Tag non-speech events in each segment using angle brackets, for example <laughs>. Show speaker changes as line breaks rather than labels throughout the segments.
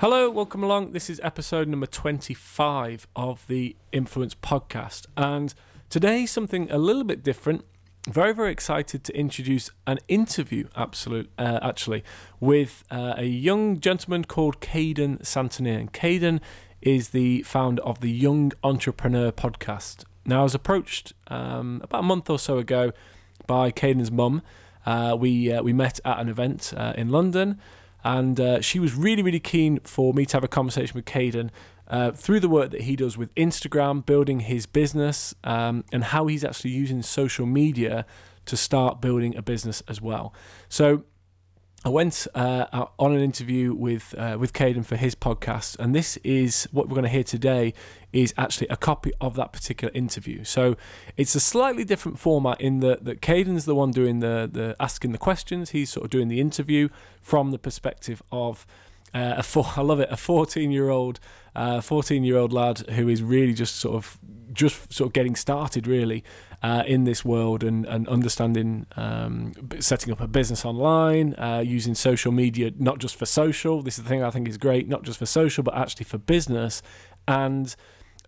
Hello, welcome along. This is episode number 25 of the Influence Podcast. And today, something a little bit different. Very, very excited to introduce an interview, absolute, uh, actually, with uh, a young gentleman called Caden Santanier. And Caden is the founder of the Young Entrepreneur Podcast. Now, I was approached um, about a month or so ago by Caden's mum. Uh, we uh, we met at an event uh, in London, and uh, she was really, really keen for me to have a conversation with Caden uh, through the work that he does with Instagram, building his business, um, and how he's actually using social media to start building a business as well. So I went uh, on an interview with uh, with Caden for his podcast, and this is what we're going to hear today. Is actually a copy of that particular interview. So it's a slightly different format in that that Caden's the one doing the the asking the questions. He's sort of doing the interview from the perspective of uh, a four, <laughs> I love it, a 14 year old, uh, 14 year old lad who is really just sort of, just sort of getting started really uh, in this world and, and understanding, um, setting up a business online, uh, using social media, not just for social. This is the thing I think is great, not just for social, but actually for business and,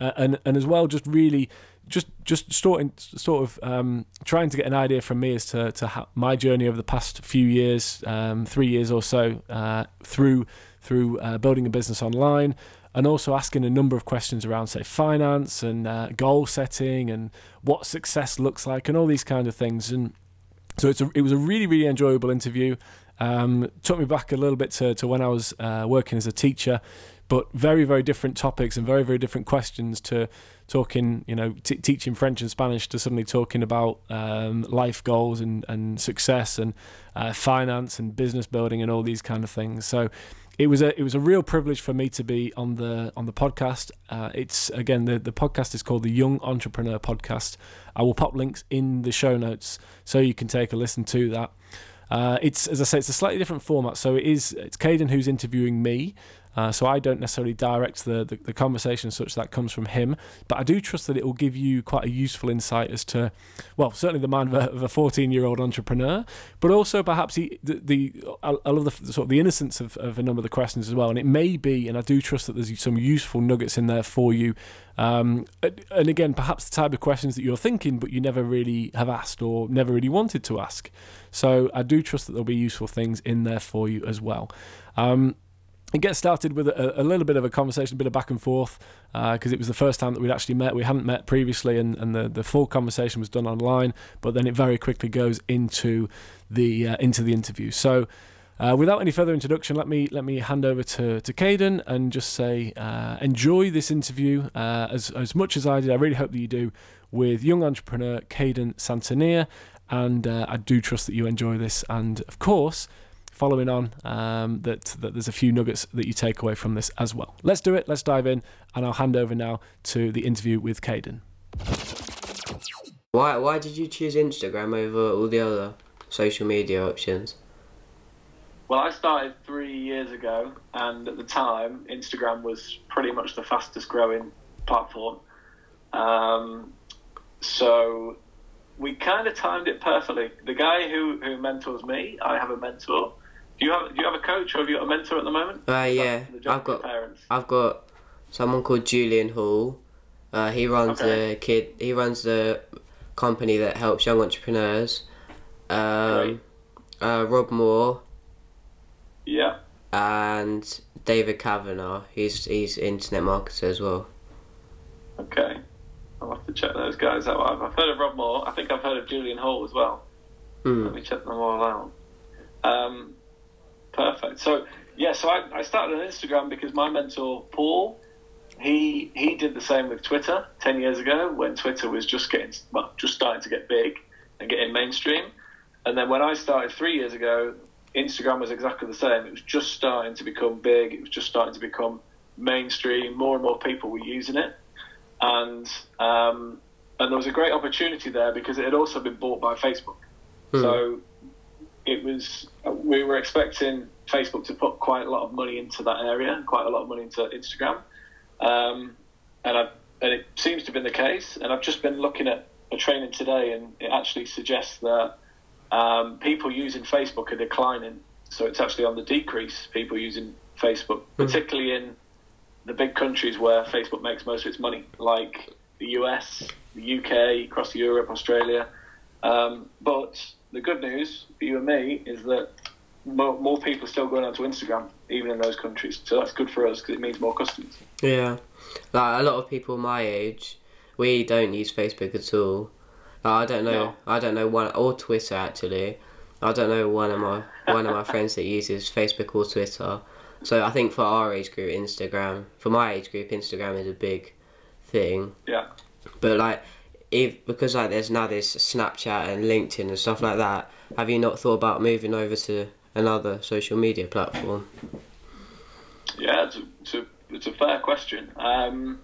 uh, and, and as well, just really just just sort sort of um, trying to get an idea from me as to to my journey over the past few years, um, three years or so, uh, through through uh, building a business online, and also asking a number of questions around, say, finance and uh, goal setting and what success looks like, and all these kind of things. And so it's a, it was a really really enjoyable interview. Um, took me back a little bit to, to when I was uh, working as a teacher, but very very different topics and very very different questions to talking, you know, t- teaching French and Spanish to suddenly talking about um, life goals and, and success and uh, finance and business building and all these kind of things. So it was a it was a real privilege for me to be on the on the podcast. Uh, it's again the the podcast is called the Young Entrepreneur Podcast. I will pop links in the show notes so you can take a listen to that. Uh, it's as I say, it's a slightly different format. So it is it's Caden who's interviewing me. Uh, so I don't necessarily direct the, the, the conversation such that comes from him, but I do trust that it will give you quite a useful insight as to, well, certainly the mind of a 14 year old entrepreneur, but also perhaps he, the, the I, love the, the, sort of the innocence of, of a number of the questions as well. And it may be, and I do trust that there's some useful nuggets in there for you. Um, and again, perhaps the type of questions that you're thinking, but you never really have asked or never really wanted to ask. So I do trust that there'll be useful things in there for you as well. Um, it gets started with a, a, little bit of a conversation, a bit of back and forth, because uh, it was the first time that we'd actually met. We hadn't met previously, and, and the, the full conversation was done online. But then it very quickly goes into the uh, into the interview. So, uh, without any further introduction, let me let me hand over to to Caden and just say uh, enjoy this interview uh, as as much as I did. I really hope that you do with young entrepreneur Caden Santanier, and uh, I do trust that you enjoy this. And of course following on um, that, that there's a few nuggets that you take away from this as well. Let's do it. Let's dive in, and I'll hand over now to the interview with Caden.
Why why did you choose Instagram over all the other social media options?
Well, I started three years ago, and at the time, Instagram was pretty much the fastest growing platform. Um, so we kind of timed it perfectly. The guy who, who mentors me, I have a mentor,
Do you have do you have a coach or have you got a mentor at the moment?
Uh, yeah, I've got
parents.
I've got someone called Julian Hall. Uh, he runs
Okay.
the kid. He runs the company that helps young entrepreneurs. Um, uh, Rob Moore
Yeah.
and David Kavanagh. He's he's internet marketer as well.
Okay. I'll have to check those guys out. I've, I've heard of Rob Moore. I think I've heard of Julian Hall as well. Let
Mm.
me check them all out. Um, perfect. So yeah, so I, I started on Instagram because my mentor Paul, he he did the same with Twitter ten years ago when Twitter was just getting well, just starting to get big and getting mainstream. And then when I started three years ago, Instagram was exactly the same. It was just starting to become big. It was just starting to become mainstream. More and more people were using it, and um, and there was a great opportunity there because it had also been bought by Facebook.
Hmm.
So it was we were expecting Facebook to put quite a lot of money into that area, quite a lot of money into Instagram, um, and I, and it seems to have been the case. And I've just been looking at a training today, and it actually suggests that um, people using Facebook are declining. So it's actually on the decrease. People using Facebook, particularly in the big countries where Facebook makes most of its money, like the US, the UK, across Europe, Australia. Um, but the good news for you and me is that more, more people are still going onto Instagram, even in those countries. So that's good for us because it means more customers.
Yeah, like a lot of people my age, we don't use Facebook at all. Like, I don't know.
No.
I don't know one or Twitter actually. I don't know one of my one of my friends that uses Facebook or Twitter. So I think for our age group, Instagram. For my age group, Instagram is a big thing.
Yeah.
But like, if because like there's now this Snapchat and LinkedIn and stuff like that. Have you not thought about moving over to another social media platform?
Yeah, it's a, it's a, it's a fair question. Um,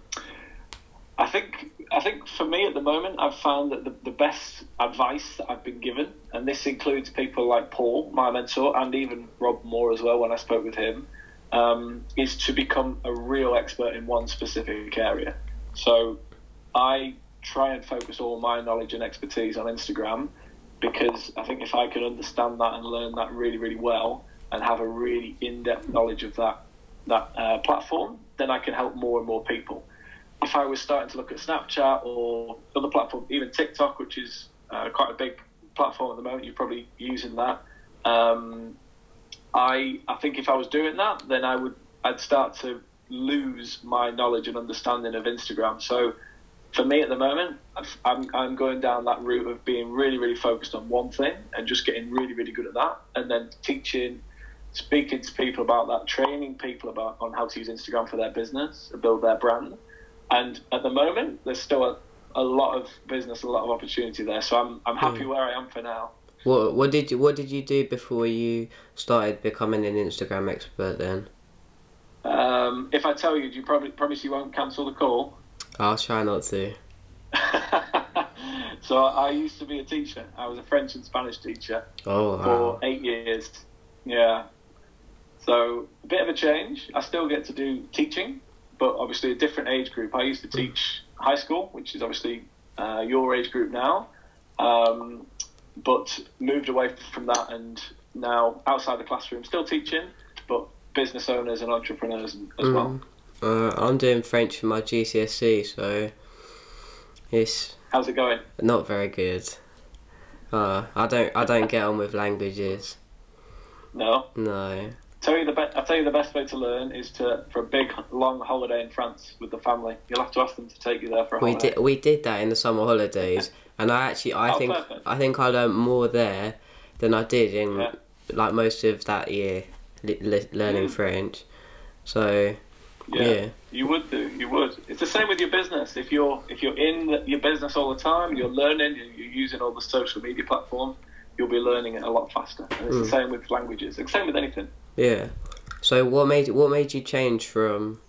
I think I think for me at the moment, I've found that the, the best advice that I've been given, and this includes people like Paul, my mentor, and even Rob Moore as well when I spoke with him, um, is to become a real expert in one specific area. So I try and focus all my knowledge and expertise on Instagram because I think if I can understand that and learn that really, really well and have a really in-depth knowledge of that that uh, platform, then I can help more and more people. If I was starting to look at Snapchat or other platforms, even TikTok, which is uh, quite a big platform at the moment, you're probably using that. Um, I I think if I was doing that, then I would I'd start to lose my knowledge and understanding of Instagram. So for me at the moment, I'm I'm going down that route of being really really focused on one thing and just getting really really good at that, and then teaching, speaking to people about that, training people about on how to use Instagram for their business, to build their brand. And at the moment, there's still a, a lot of business, a lot of opportunity there. So I'm I'm happy where I am for now.
What what did you what did you do before you started becoming an Instagram expert then?
Um, if I tell you, do you probably promise you won't cancel the call?
I'll try not to. <laughs>
so I used to be a teacher. I was a French and Spanish teacher
Oh
for eight years. Yeah. So a bit of a change. I still get to do teaching, but obviously a different age group. I used to teach high school, which is obviously uh, your age group now, um, but moved away from that and now outside the classroom, still teaching, but business owners and entrepreneurs as well.
Uh, I'm doing French for my GCSE, so it's
How's it going?
not very good. Uh, I don't I don't get on with languages.
No.
No.
Tell you the be- I tell you the best way to learn is to for a big long holiday in France with the family. You'll have to ask them to take you there for a
We
holiday.
did we did that in the summer holidays, and I actually I
Oh,
think
perfect.
I think I learned more there than I did in
Yeah.
like most of that year li- li- learning
Mm.
French. So
Yeah.
yeah.
You would do. You would. It's the same with your business. If you're if you're in your business all the time, you're learning, you're you're using all the social media platforms, you'll be learning it a lot faster. And it's
Mm.
the same with languages. It's the same with anything.
Yeah. So what made what made you change from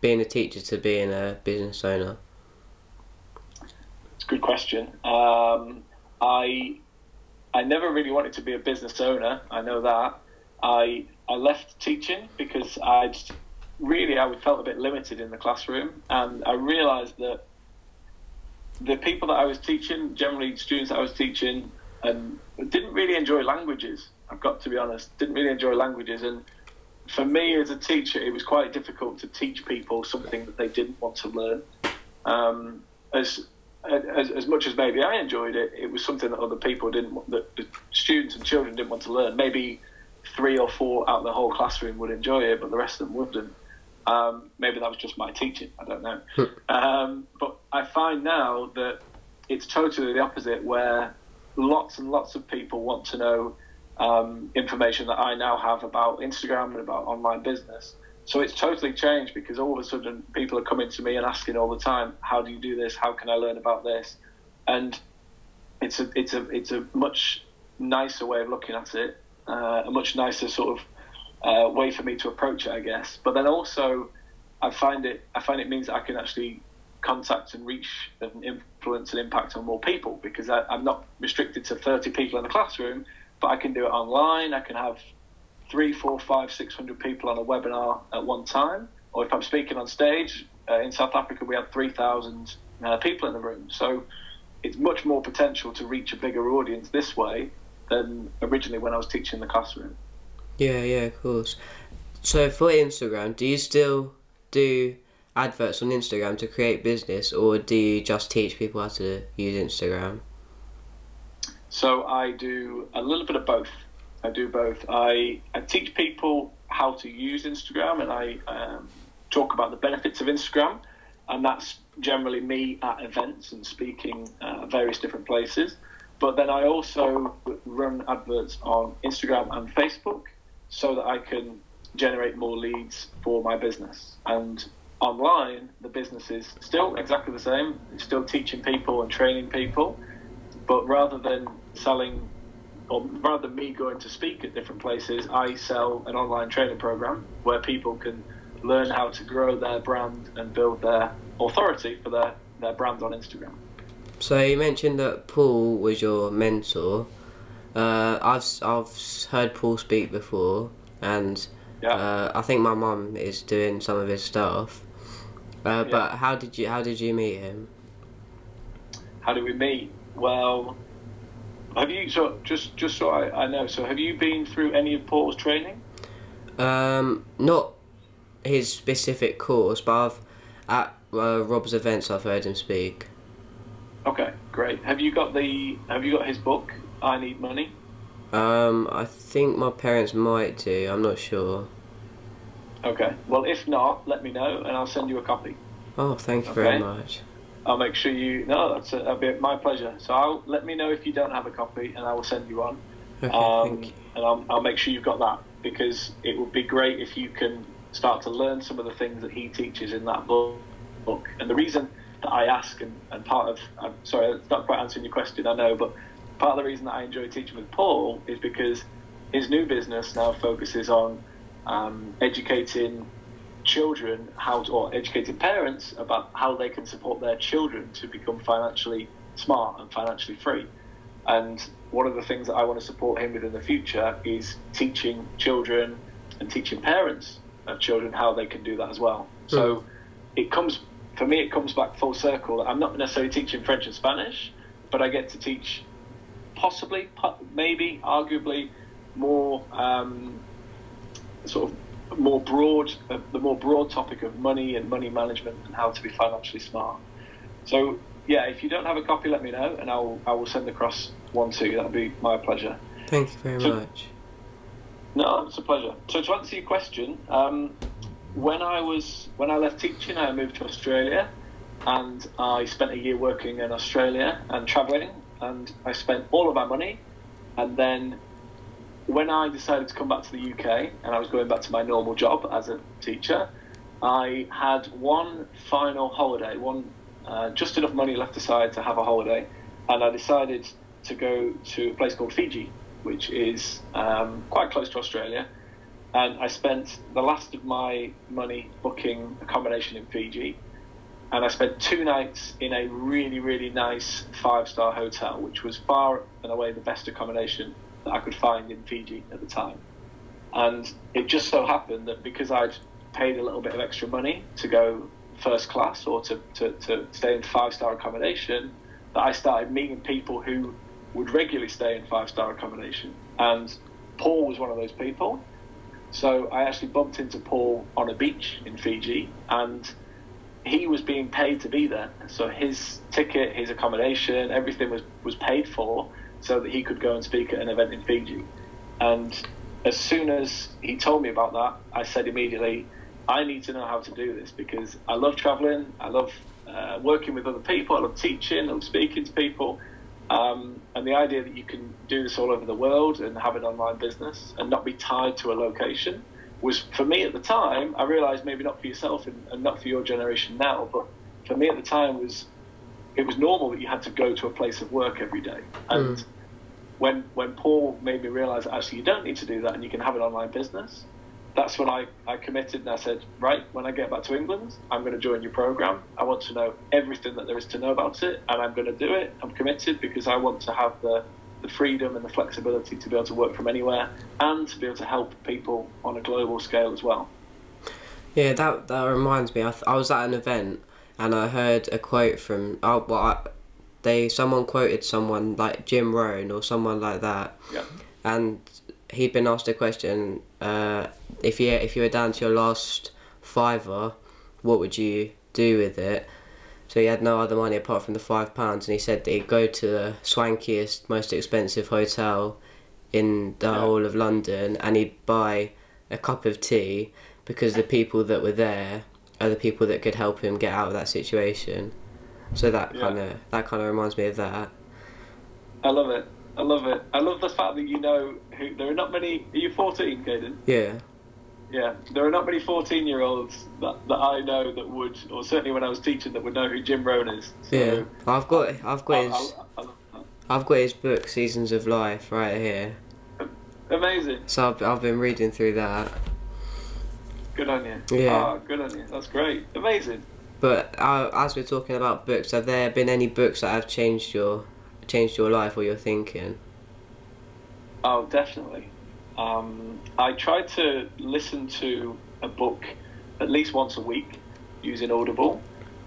being a teacher to being a business owner?
It's a good question. Um, I I never really wanted to be a business owner. I know that. I I left teaching because I'd really I felt a bit limited in the classroom, and I realised that the people that I was teaching, generally students that I was teaching, and didn't really enjoy languages. I've got to be honest. Didn't really enjoy languages, and for me as a teacher, it was quite difficult to teach people something that they didn't want to learn. Um, as, as as much as maybe I enjoyed it, it was something that other people didn't, want, that the students and children didn't want to learn. Maybe three or four out of the whole classroom would enjoy it, but the rest of them wouldn't. Um, maybe that was just my teaching. I don't know. um, but I find now that it's totally the opposite, where lots and lots of people want to know um, information that I now have about Instagram and about online business. So it's totally changed because all of a sudden people are coming to me and asking all the time, "How do you do this? How can I learn about this?" And it's a it's a it's a much nicer way of looking at it, uh, a much nicer sort of uh, way for me to approach it, I guess. But then also, I find it I find it means that I can actually contact and reach and influence and impact on more people because I, I'm not restricted to 30 people in the classroom, but I can do it online. I can have three, four, five, six hundred people on a webinar at one time. Or if I'm speaking on stage uh, in South Africa, we had 3,000 uh, people in the room. So it's much more potential to reach a bigger audience this way than originally when I was teaching in the classroom.
Yeah, yeah, of course. So for Instagram, do you still do adverts on Instagram to create business, or do you just teach people how to use Instagram?
So I do a little bit of both. I do both. I, I teach people how to use Instagram and I um, talk about the benefits of Instagram, and that's generally me at events and speaking uh, various different places. But then I also run adverts on Instagram and Facebook so that I can generate more leads for my business. And online, the business is still exactly the same, it's still teaching people and training people. But rather than selling, or rather than me going to speak at different places, I sell an online training program where people can learn how to grow their brand and build their authority for their, their brand on Instagram.
So you mentioned that Paul was your mentor. Uh, I've I've heard Paul speak before, and
Yeah.
uh, I think my mum is doing some of his stuff. Uh,
Yeah.
But how did you how did you meet him?
How did we meet? Well, have you so just just so I, I know? So have you been through any of Paul's training?
Um, not his specific course, but I've at uh, Rob's events I've heard him speak.
Okay, great. Have you got the Have you got his book? I need money.
Um, I think my parents might do. I'm not sure.
Okay. Well, if not, let me know and I'll send you a copy.
Oh, thank you very much.
I'll make sure you. No, that's a, that'll be my pleasure. So I'll let me know if you don't have a copy, and I will send you one.
Okay,
Um,
thank you.
and I'll, I'll make sure you've got that because it would be great if you can start to learn some of the things that he teaches in that book. book. And the reason that I ask, and, and part of, I'm sorry, it's not quite answering your question, I know, but part of the reason that I enjoy teaching with Paul is because his new business now focuses on um, educating children how to, or educating parents about how they can support their children to become financially smart and financially free. And one of the things that I want to support him with in the future is teaching children and teaching parents of children how they can do that as well. So it comes, for me, it comes back full circle. I'm not necessarily teaching French and Spanish, but I get to teach possibly, maybe, arguably more um, sort of more broad, uh, the more broad topic of money and money management and how to be financially smart. So yeah, if you don't have a copy, let me know, and I'll I will send across one to you. That'd be my pleasure.
Thank you very
So-
much.
No, it's a pleasure. So to answer your question, um, when I was when I left teaching, I moved to Australia, and I spent a year working in Australia and travelling, and I spent all of my money, and then when I decided to come back to the UK and I was going back to my normal job as a teacher, I had one final holiday, one uh, just enough money left aside to have a holiday, and I decided to go to a place called Fiji, which is um, quite close to Australia. And I spent the last of my money booking accommodation in Fiji, and I spent two nights in a really, really nice five-star hotel, which was far and away the best accommodation that I could find in Fiji at the time. And it just so happened that because I'd paid a little bit of extra money to go first class or to, to, to stay in five star accommodation, that I started meeting people who would regularly stay in five star accommodation. And Paul was one of those people. So I actually bumped into Paul on a beach in Fiji, and he was being paid to be there. So his ticket, his accommodation, everything was, was paid for so that he could go and speak at an event in Fiji. And as soon as he told me about that, I said immediately, I need to know how to do this because I love traveling, I love uh, working with other people, I love teaching, I love speaking to people. Um, and the idea that you can do this all over the world and have an online business and not be tied to a location was for me at the time. I realised maybe not for yourself and, and, not for your generation now, but for me at the time was it was normal that you had to go to a place of work every day. And mm. when when Paul made me realise actually you don't need to do that and you can have an online business, that's when I, I committed and I said, right, when I get back to England, I'm going to join your program. I want to know everything that there is to know about it, and I'm going to do it. I'm committed because I want to have the, the freedom and the flexibility to be able to work from anywhere and to be able to help people on a global scale as well.
Yeah, that that reminds me. I, th- I was at an event and I heard a quote from oh well, I, they someone quoted someone like Jim Rohn or someone like that.
Yeah.
And he'd been asked a question. Uh, if you if you were down to your last fiver, what would you do with it? So he had no other money apart from the five pounds, and he said that he'd go to the swankiest, most expensive hotel in the yeah. whole of London, and he'd buy a cup of tea because the people that were there are the people that could help him get out of that situation. So that yeah. kind of that kind of reminds me of that.
I love it. I love it. I love the fact that you know who. There are not many. Are you fourteen, Caden?
Yeah.
Yeah, there are not many 14 year olds that, that I know that would, or certainly when I was teaching, that would know who Jim Rohn is.
So, yeah, I've got, I've got his, I'll, I've got his book, Seasons of Life, right here.
Amazing.
So I've, I've been reading through that.
Good on you.
Yeah.
Oh, good on you. That's great. Amazing.
But uh, as we're talking about books, have there been any books that have changed your, changed your life or your thinking?
Oh, definitely. Um, I try to listen to a book at least once a week using Audible.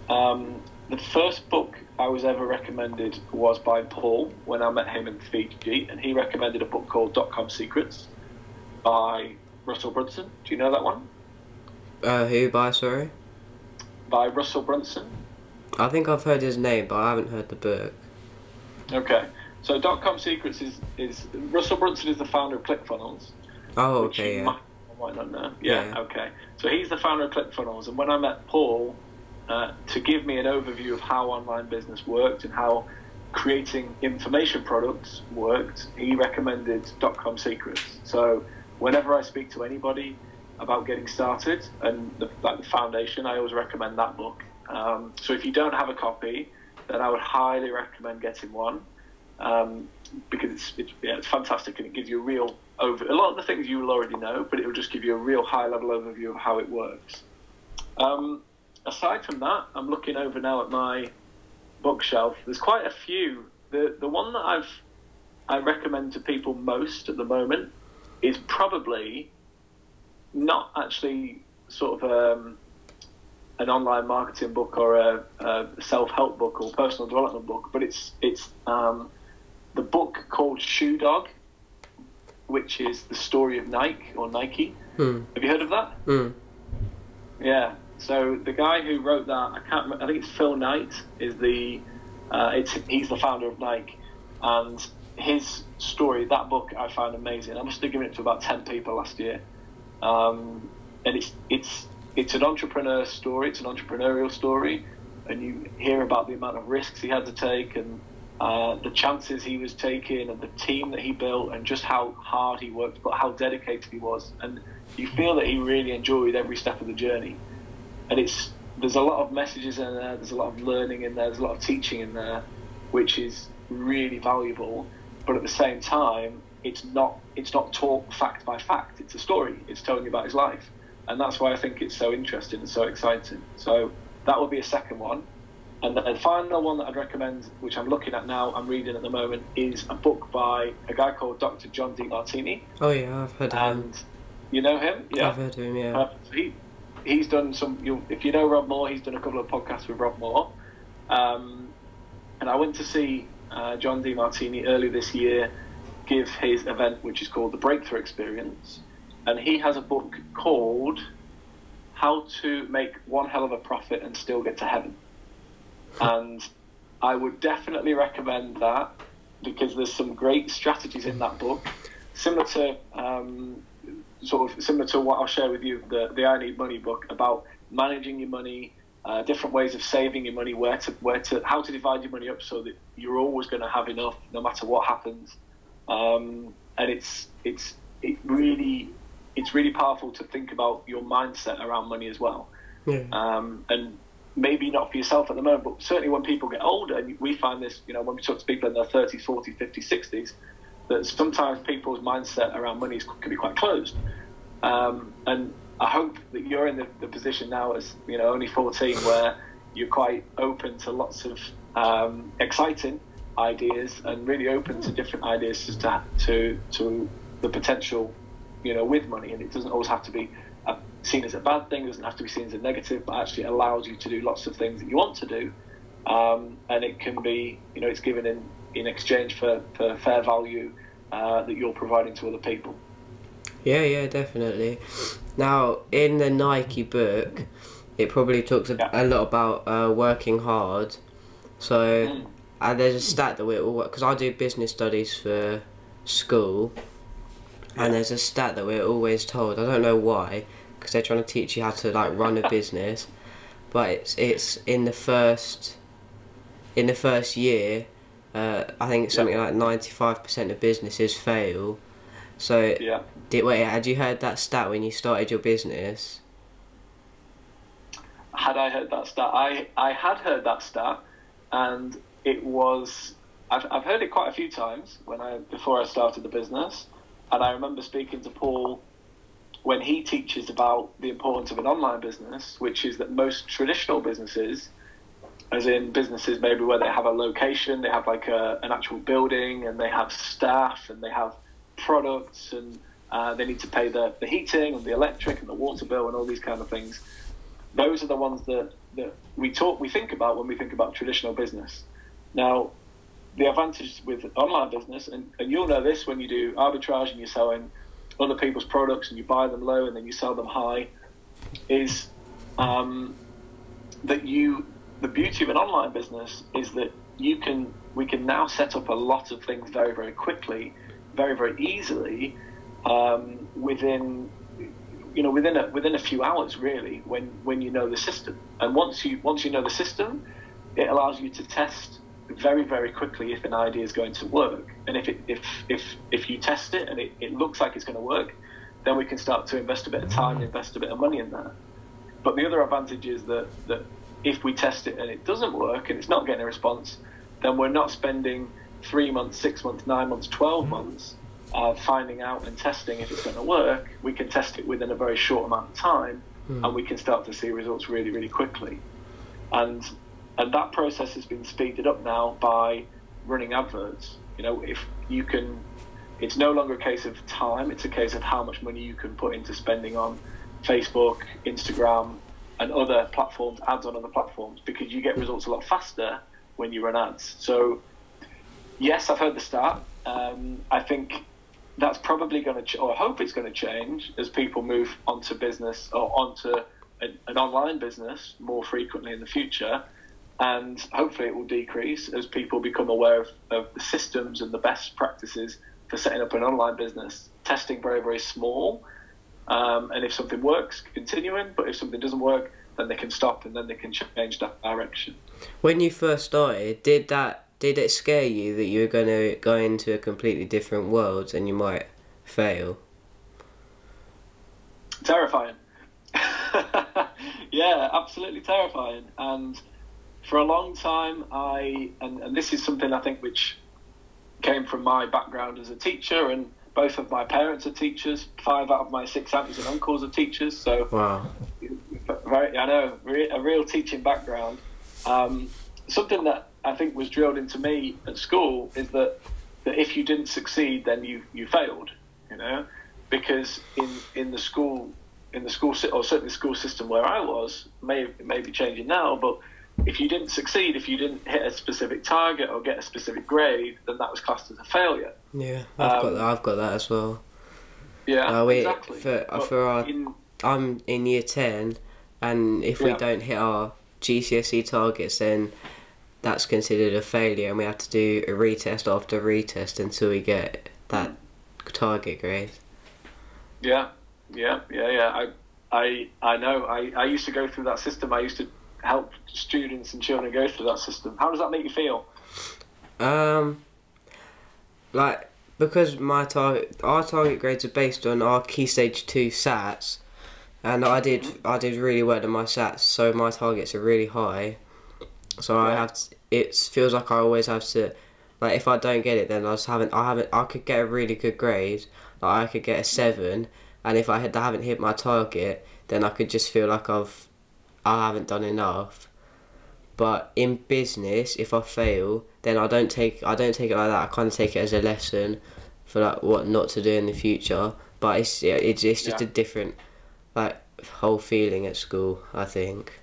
Um, the first book I was ever recommended was by Paul when I met him in Fiji, and he recommended a book called Dot Com Secrets by Russell Brunson. Do you know that one?
Uh, who by, sorry?
By Russell Brunson.
I think I've heard his name, but I haven't heard the book.
Okay. So dot com secrets is, is Russell Brunson is the founder of ClickFunnels.
Oh, okay. Yeah.
Might, might not know. Yeah, yeah, Okay. So he's the founder of ClickFunnels, and when I met Paul uh, to give me an overview of how online business worked and how creating information products worked, he recommended dot com secrets. So whenever I speak to anybody about getting started and the, like the foundation, I always recommend that book. Um, so if you don't have a copy, then I would highly recommend getting one um, because it's, yeah, it's fantastic and it gives you a real over a lot of the things you will already know, but it will just give you a real high level overview of how it works. Um, aside from that, I'm looking over now at my bookshelf. There's quite a few. The the one that I've I recommend to people most at the moment is probably not actually sort of um, an online marketing book or a, a self help book or personal development book, but it's it's um, the book called Shoe Dog, which is the story of Nike or Nike.
Hmm.
Have you heard of that?
Hmm.
Yeah. So the guy who wrote that, I can't. Remember, I think it's Phil Knight. Is the uh, it's he's the founder of Nike, and his story, that book, I found amazing. I must have given it to about ten people last year, um, and it's it's it's an entrepreneur story. It's an entrepreneurial story, and you hear about the amount of risks he had to take and uh, the chances he was taking and the team that he built and just how hard he worked, but how dedicated he was. And you feel that he really enjoyed every step of the journey. And it's there's a lot of messages in there, there's a lot of learning in there, there's a lot of teaching in there, which is really valuable. But at the same time, it's not it's not taught fact by fact. It's a story. It's telling you about his life, and that's why I think it's so interesting and so exciting. So that would be a second one. And the final one that I'd recommend, which I'm looking at now, I'm reading at the moment, is a book by a guy called Dr. John Demartini.
Oh yeah, I've heard of
and
him.
You know him? Yeah,
I've heard of him. Yeah.
Uh, he he's done some. You, if you know Rob Moore, he's done a couple of podcasts with Rob Moore. Um, and I went to see uh, John Martini early this year. give his event, which is called the Breakthrough Experience, and he has a book called How to Make One Hell of a Profit and Still Get to Heaven. And I would definitely recommend that because there's some great strategies in that book, similar to um, sort of similar to what I'll share with you the the I Need Money book about managing your money, uh, different ways of saving your money, where to where to how to divide your money up so that you're always going to have enough no matter what happens. Um, and it's it's it really it's really powerful to think about your mindset around money as well.
Yeah.
Um, and maybe not for yourself at the moment, but certainly when people get older, and we find this, you know, when we talk to people in their 30s, 40s, 50s, 60s, that sometimes people's mindset around money can be quite closed. Um, and I hope that you're in the, the position now as, you know, only 14 where you're quite open to lots of um, exciting ideas and really open to different ideas as to, to, to the potential, you know, with money. And it doesn't always have to be seen as a bad thing, it doesn't have to be seen as a negative, but actually allows you to do lots of things that you want to do. Um, and it can be, you know, it's given in, in exchange for, for fair value uh, that you're providing to other people.
Yeah, yeah, definitely. Now, in the Nike book, it probably talks a,
Yeah.
a lot about uh, working hard. So,
Mm.
uh, there's a stat that we all because I do business studies for school, and there's a stat that we're always told. I don't know why, because they're trying to teach you how to like run a <laughs> business, but it's it's in the first in the first year. Uh, I think it's something like ninety five percent of businesses fail. So
Yeah.
did wait? Had you heard that stat when you started your business?
had I heard that stat? I, I had heard that stat, and it was I've, I've heard it quite a few times when I before I started the business, and I remember speaking to Paul when he teaches about the importance of an online business, which is that most traditional businesses, as in businesses maybe where they have a location, they have like a, an actual building, and they have staff, and they have products, and uh, they need to pay the, the heating and the electric and the water bill and all these kind of things those are the ones that, that we talk we think about when we think about traditional business. Now, the advantage with online business, and, and you'll know this when you do arbitrage and you're selling other people's products and you buy them low and then you sell them high, is um, that you the beauty of an online business is that you can we can now set up a lot of things very very quickly, very very easily um, within you know within a within a few hours really when when you know the system. And once you once you know the system it allows you to test very very quickly if an idea is going to work. And if it if if if you test it and it, it looks like it's going to work then we can start to invest a bit of time invest a bit of money in that. But the other advantage is that that if we test it and it doesn't work and it's not getting a response then we're not spending three months six months nine months 12 months uh, finding out and testing if it's going to work, we can test it within a very short amount of time, and we can start to see results really, really quickly. And and that process has been speeded up now by running adverts. You know, if you can, it's no longer a case of time; it's a case of how much money you can put into spending on Facebook, Instagram, and other platforms, ads on other platforms, because you get results a lot faster when you run ads. So, yes, I've heard the start. Um, I think that's probably going to, ch- or I hope it's going to change as people move onto business or onto an, an online business more frequently in the future. And hopefully it will decrease as people become aware of, of the systems and the best practices for setting up an online business. Testing very, very small. Um, and if something works, continuing. But if something doesn't work, then they can stop and then they can change that direction.
When you first started, did that did it scare you that you were going to go into a completely different world and you might fail?
terrifying. <laughs> yeah, absolutely terrifying. And for a long time, I and, and this is something I think which came from my background as a teacher, and both of my parents are teachers. Five out of my six aunties and uncles are teachers. So
Wow.
very, I know a real teaching background. Um, something that I think was drilled into me at school is that that if you didn't succeed, then you you failed. You know, because in in the school in the school or certainly the school system where I was may may be changing now, but if you didn't succeed, if you didn't hit a specific target or get a specific grade, then that was classed as a failure.
Yeah, I've got
Um,
that. I've got that as well.
Yeah,
Uh, we-
exactly.
for-
But
for our-
in-
I'm in year ten, and if we don't hit our GCSE targets, then that's considered a failure, and we have to do a retest after retest until we get that target grade.
Yeah, yeah, yeah, yeah. I, I, I know. I, I used to go through that system. I used to help students and children go through that system. How does that make you feel?
Um, like because my target, our target grades are based on our key stage two SATs, and I did I did really well in my SATs, so my targets are really high. So I have to, it feels like I always have to, like if I don't get it, then I just haven't I haven't I could get a really good grade, like I could get a seven, and if I had haven't hit my target, then I could just feel like I've I haven't done enough. But in business, if I fail, then I don't take I don't take it like that. I kind of take it as a lesson for like what not to do in the future. But it's yeah, it's it's just
Yeah.
a different like whole feeling at school. I think.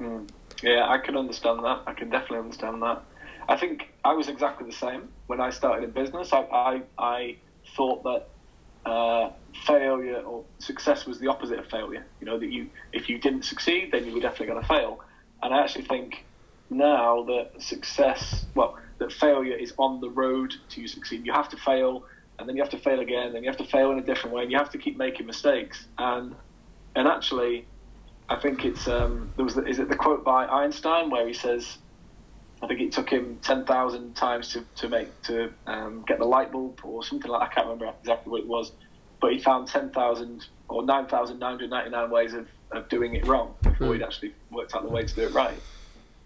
Mm. Yeah, I can understand that. I can definitely understand that. I think I was exactly the same when I started in business. I I, I thought that uh, failure or success was the opposite of failure. You know that you if you didn't succeed, then you were definitely going to fail. And I actually think now that success, well, that failure is on the road to you succeed. You have to fail, and then you have to fail again, and you have to fail in a different way, and you have to keep making mistakes. And and actually, I think it's um, there was the, is it the quote by Einstein where he says, I think it took him ten thousand times to, to make to um, get the light bulb or something like I can't remember exactly what it was, but he found ten thousand or nine thousand nine hundred ninety nine ways of, of doing it wrong before
Hmm.
he'd actually worked out the way to do it right.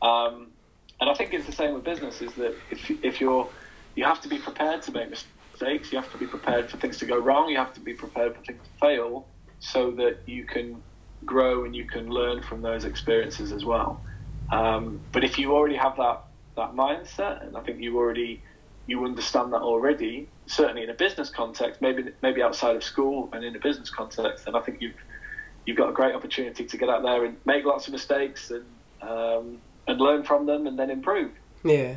Um, and I think it's the same with business is that if if you're you have to be prepared to make mistakes, you have to be prepared for things to go wrong, you have to be prepared for things to fail, so that you can grow and you can learn from those experiences as well. Um, but if you already have that that mindset, and I think you already you understand that already, certainly in a business context, maybe maybe outside of school and in a business context, then I think you've you've got a great opportunity to get out there and make lots of mistakes and um, and learn from them and then improve.
Yeah.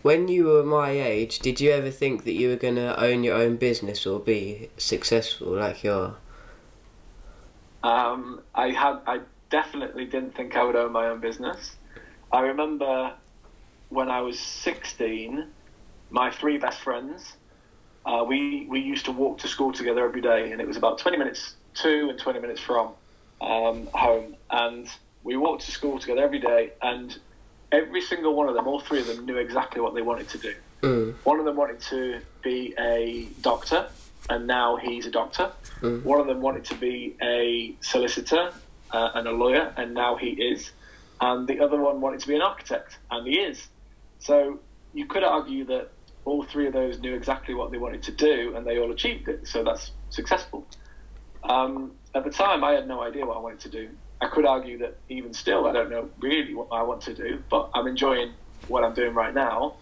When you were my age, did you ever think that you were gonna own your own business or be successful like you are?
Um, I had I definitely didn't think I would own my own business. I remember when I was 16, my three best friends, uh, we we used to walk to school together every day, and it was about 20 minutes to and 20 minutes from um, home, and we walked to school together every day, and every single one of them, all three of them, knew exactly what they wanted to do.
Mm.
One of them wanted to be a doctor, and now he's a doctor.
Mm.
One of them wanted to be a solicitor uh, and a lawyer, and now he is. And the other one wanted to be an architect, and he is. So you could argue that all three of those knew exactly what they wanted to do, and they all achieved it. So that's successful. Um, at the time, I had no idea what I wanted to do. I could argue that even still, I don't know really what I want to do, but I'm enjoying what I'm doing right now.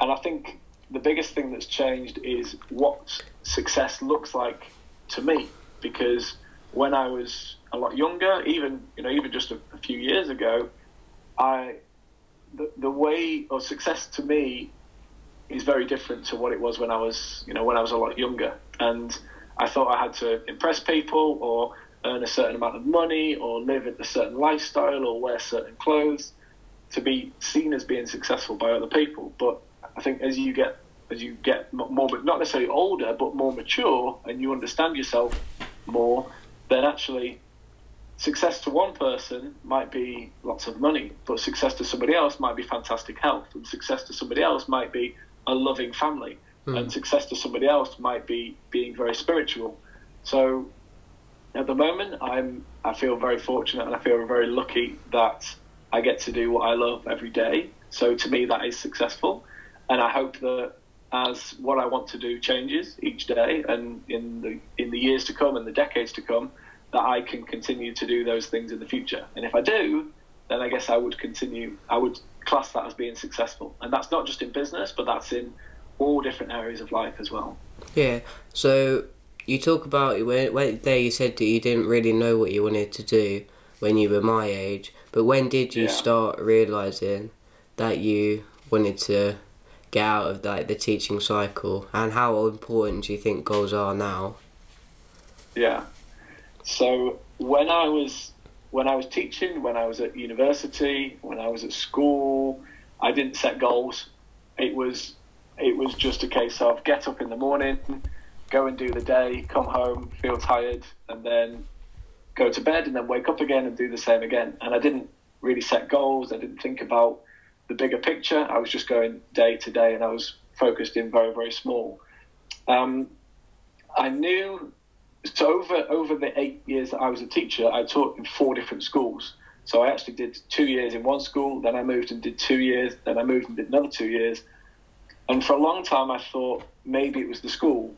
And I think the biggest thing that's changed is what success looks like to me. Because when I was a lot younger, even you know, even just a, a few years ago, I the, the way of success to me is very different to what it was when I was you know when I was a lot younger. And I thought I had to impress people or earn a certain amount of money or live a certain lifestyle or wear certain clothes to be seen as being successful by other people. But I think as you get as you get more, not necessarily older, but more mature, and you understand yourself more, then actually success to one person might be lots of money, but success to somebody else might be fantastic health, and success to somebody else might be a loving family, hmm. and success to somebody else might be being very spiritual. So at the moment, I'm I feel very fortunate and I feel very lucky that I get to do what I love every day. So to me, that is successful, and I hope that as what I want to do changes each day, and in the in the years to come and the decades to come, that I can continue to do those things in the future. And if I do, then I guess I would continue. I would class that as being successful, and that's not just in business, but that's in all different areas of life as well.
Yeah. So you talk about when, when there you said that you didn't really know what you wanted to do. when you were my age. But when did you
Yeah.
start realizing that you wanted to get out of like the teaching cycle, and how important do you think goals are now?
Yeah. So when I was when I was teaching, when I was at university, when I was at school, I didn't set goals. It was it was just a case of get up in the morning, go and do the day, come home, feel tired, and then go to bed, and then wake up again and do the same again. And I didn't really set goals. I didn't think about the bigger picture. I was just going day to day, and I was focused in very very small. Um, I knew so over over the eight years that I was a teacher, I taught in four different schools. So I actually did two years in one school, then I moved and did two years, then I moved and did another two years. And for a long time, I thought maybe it was the school,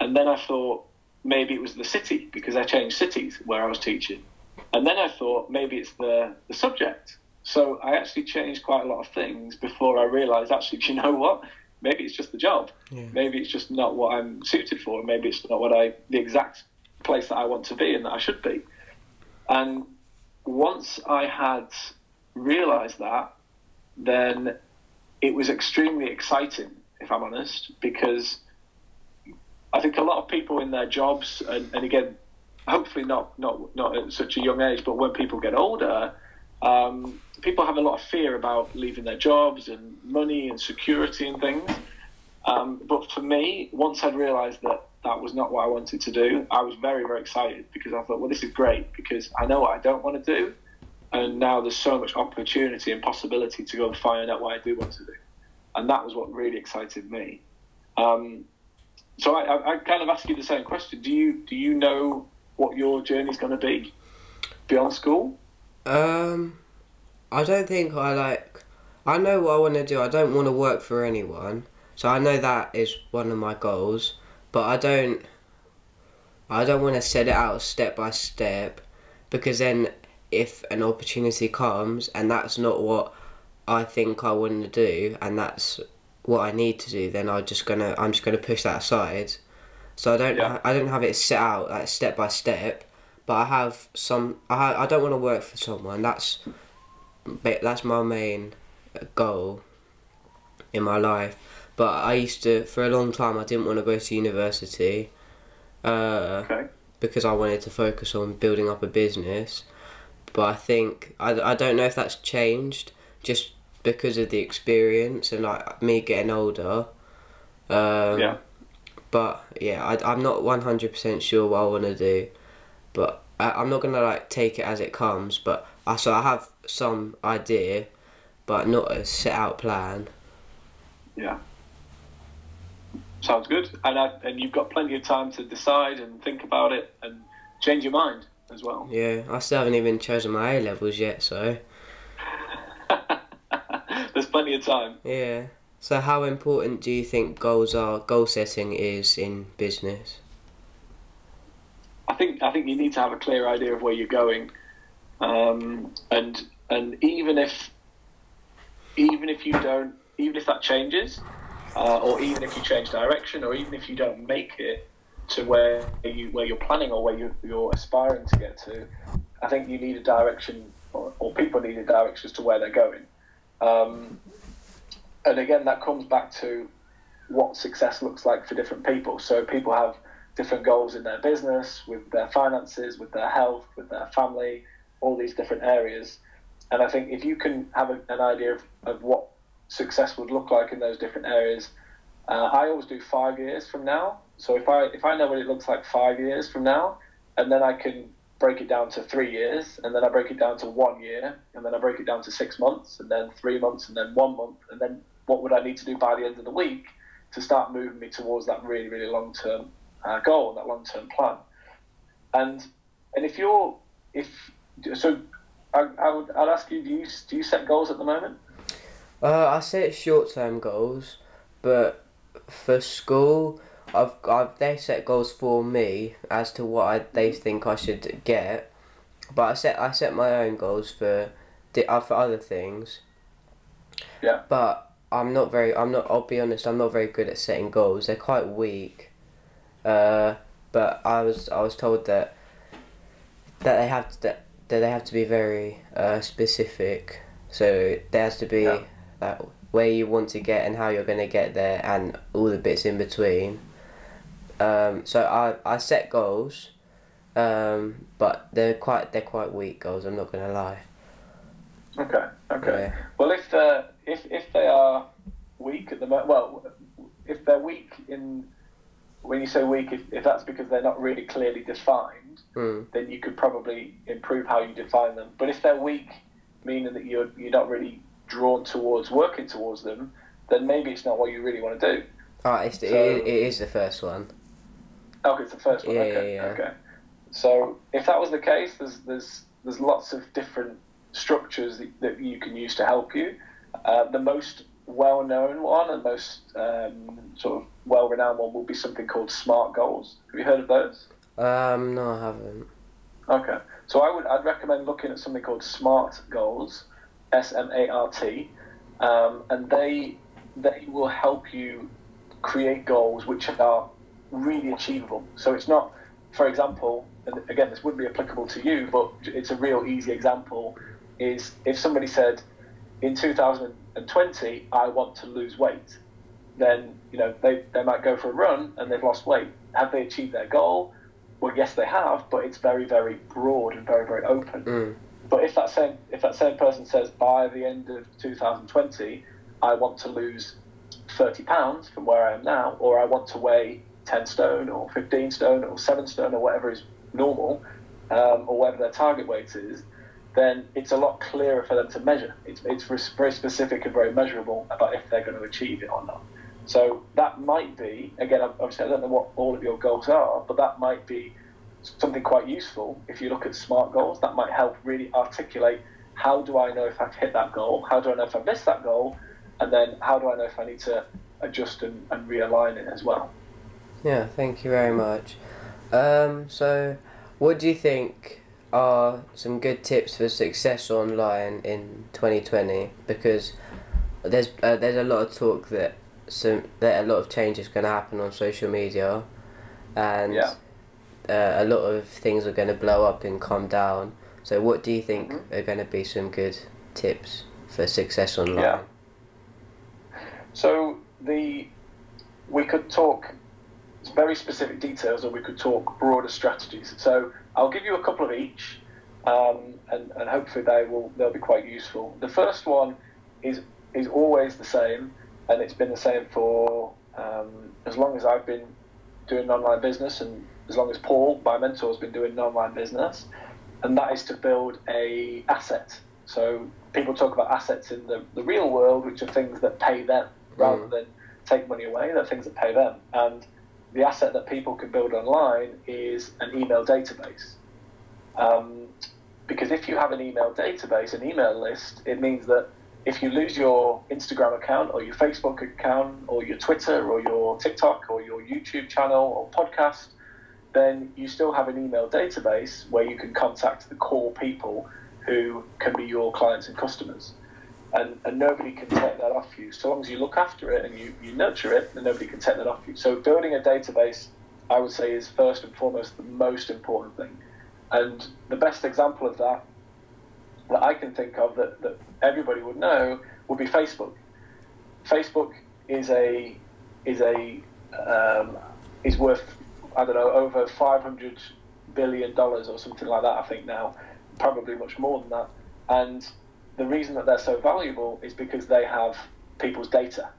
and then I thought maybe it was the city because I changed cities where I was teaching, and then I thought maybe it's the the subject. So I actually changed quite a lot of things before I realised actually, <laughs> do you know what? Maybe it's just the job
Yeah.
maybe it's just not what I'm suited for. Maybe it's not what I the exact place that I want to be and that I should be. And once I had realised that, then it was extremely exciting, if I'm honest, because I think a lot of people in their jobs, and, and again, hopefully not not not at such a young age, but when people get older, um, people have a lot of fear about leaving their jobs and money and security and things. Um, but for me, once I'd realised that that was not what I wanted to do, I was very, very excited because I thought, well, this is great because I know what I don't want to do. And now there's so much opportunity and possibility to go and find out what I do want to do. And that was what really excited me. Um, so I, I, I kind of ask you the same question. Do you, do you know what your journey's going to be beyond school?
Um, I don't think I like. I know what I want to do. I don't want to work for anyone, so I know that is one of my goals. But I don't. I don't want to set it out step by step, because then if an opportunity comes and that's not what I think I want to do, and that's what I need to do, then I'm just gonna I'm just gonna push that aside. So I don't
Yeah.
I don't have it set out like step by step, but I have some. I ha- I don't want to work for someone. That's that's my main goal in my life. But I used to for a long time I didn't want to go to university. Uh,
Okay.
because I wanted to focus on building up a business. But I think I, I don't know if that's changed just because of the experience and like me getting older. Um,
Yeah.
But yeah, I, I'm not one hundred percent sure what I want to do, but I, I'm not gonna like take it as it comes. But I so I have some idea, but not a set out plan.
Yeah. Sounds good. And I, and you've got plenty of time to decide and think about it and change your mind as well.
Yeah, I still haven't even chosen my A levels yet, so <laughs>
There's plenty of time.
yeah. So how important do you think goals are? Goal setting is in business.
I think I think you need to have a clear idea of where you're going, um, and and even if even if you don't, even if that changes, uh, or even if you change direction, or even if you don't make it to where you where you're planning or where you, you're aspiring to get to, I think you need a direction, or, or people need a direction as to where they're going. Um, and again, that comes back to what success looks like for different people. So people have different goals in their business, with their finances, with their health, with their family, all these different areas. And I think if you can have a, an idea of, of what success would look like in those different areas, uh, I always do five years from now. So if I if I know what it looks like five years from now, and then I can break it down to three years, and then I break it down to one year, and then I break it down to six months, and then three months, and then one month, and then what would I need to do by the end of the week to start moving me towards that really really long term uh, goal, that long term plan. And and if you're if so, I, I would I'd ask you do you do you set goals at the moment?
Uh, I set short term goals, but for school, I've, I've they set goals for me as to what I, they think I should get, but I set I set my own goals for uh, for other things.
Yeah.
But I'm not very. I'm not. I'll be honest. I'm not very good at setting goals. They're quite weak. Uh, but I was I was told that that they have that they have to be very uh, specific. So there has to be
Yeah.
like where you want to get and how you're going to get there, and all the bits in between. Um, so I I set goals, um, but they're quite they're quite weak goals. I'm not going to lie.
Okay. Okay.
Yeah.
Well, if they're if if they are weak at the moment, well, if they're weak in when you say weak, if, if that's because they're not really clearly defined,
Mm.
then you could probably improve how you define them. But if they're weak, meaning that you're you're not really drawn towards working towards them, then maybe it's not what you really want to do.
Oh, it's the,
So-
it, it is the first one.
Okay, it's the first one.
Yeah,
okay,
yeah, yeah.
okay. So if that was the case, there's there's there's lots of different structures that, that you can use to help you. Uh, the most well-known one and most um, sort of well-renowned one will be something called SMART goals. Have you heard of those?
Um, no, I haven't.
Okay. So I would I'd recommend looking at something called SMART goals, S M A R T, um, and they they will help you create goals which are really achievable. So it's not, for example, and again this wouldn't be applicable to you, but it's a real easy example. Is if somebody said, in 2020 I want to lose weight, then you know they, they might go for a run and they've lost weight. Have they achieved their goal? Well, yes, they have, but it's very, very broad and very, very open.
Mm.
But if that same if that same person says by the end of 2020, I want to lose 30 pounds from where I am now, or I want to weigh 10 stone, or 15 stone, or 7 stone, or whatever is normal, um, or whatever their target weight is, then it's a lot clearer for them to measure. It's it's very specific and very measurable about if they're going to achieve it or not. So that might be again. Obviously, I don't know what all of your goals are, but that might be something quite useful if you look at smart goals. That might help really articulate how do I know if I've hit that goal, how do I know if I've missed that goal, and then how do I know if I need to adjust and, and realign it as well.
Yeah, thank you very much. Um, so, what do you think are some good tips for success online in 2020? Because there's uh, there's a lot of talk that some that a lot of change is going to happen on social media, and
Yeah.
uh, a lot of things are going to blow up and calm down. So, what do you think
Mhm.
are going to be some good tips for success online?
Yeah. So the we could talk very specific details, or we could talk broader strategies. So I'll give you a couple of each, um, and, and hopefully they will they'll be quite useful. The first one is is always the same, and it's been the same for um, as long as I've been doing online business, and as long as Paul, my mentor, has been doing online business, and that is to build a asset. So people talk about assets in the, the real world, which are things that pay them rather
Mm.
than take money away. They're things that pay them. And the asset that people can build online is an email database. Um, because if you have an email database, an email list, it means that if you lose your Instagram account or your Facebook account or your Twitter or your TikTok or your YouTube channel or podcast, then you still have an email database where you can contact the core people who can be your clients and customers. And, and nobody can take that off you. So long as you look after it and you, you nurture it, then nobody can take that off you. So building a database, I would say, is first and foremost the most important thing. And the best example of that that I can think of that, that everybody would know would be Facebook. Facebook is a is a um, is worth I don't know over five hundred billion dollars or something like that. I think now, probably much more than that. And the reason that they're so valuable is because they have people's data,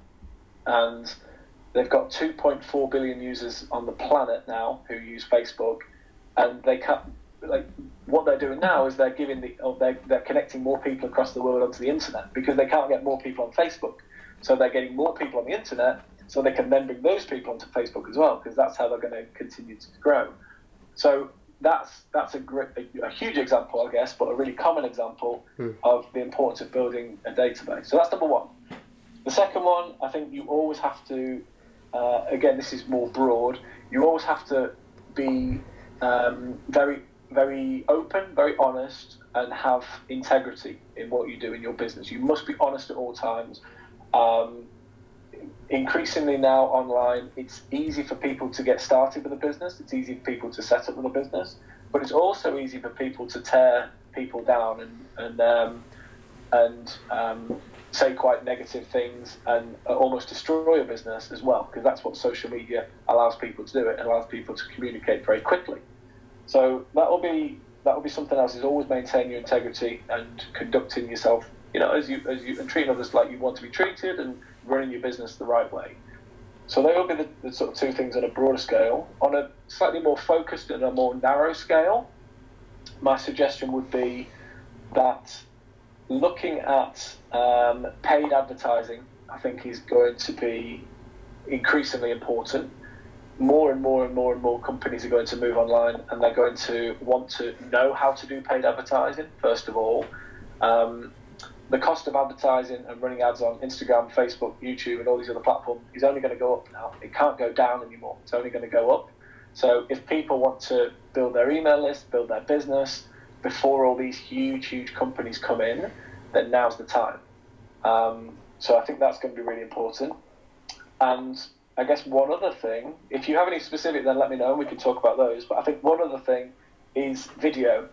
and they've got 2.4 billion users on the planet now who use Facebook, and they can't like what they're doing now is they're giving the or they're, they're connecting more people across the world onto the internet because they can't get more people on Facebook. So they're getting more people on the internet so they can then bring those people onto Facebook as well because that's how they're going to continue to grow. So that's that's a, great, a, a huge example, I guess, but a really common example
Hmm.
of the importance of building a database. So that's number one. The second one, I think you always have to, uh, again, this is more broad. You always have to be um, very very open, very honest, and have integrity in what you do in your business. You must be honest at all times. Um, increasingly now online, it's easy for people to get started with a business. It's easy for people to set up with a business, but it's also easy for people to tear people down and and um, and um, say quite negative things and almost destroy a business as well, because that's what social media allows people to do. It allows people to communicate very quickly. So that will be that will be something else. Is always maintain your integrity and conducting yourself, you know, as you as you and treating others like you want to be treated and running your business the right way. So they will be the, the sort of two things on a broader scale. On a slightly more focused and a more narrow scale, my suggestion would be that looking at um, paid advertising, I think, is going to be increasingly important. More and more and more and more companies are going to move online and they're going to want to know how to do paid advertising, first of all. Um, the cost of advertising and running ads on Instagram, Facebook, YouTube, and all these other platforms is only going to go up now. It can't go down anymore. It's only going to go up. So if people want to build their email list, build their business, before all these huge, huge companies come in, then now's the time. Um, so I think that's going to be really important. And I guess one other thing, if you have any specific, then let me know and we can talk about those. But I think one other thing is video.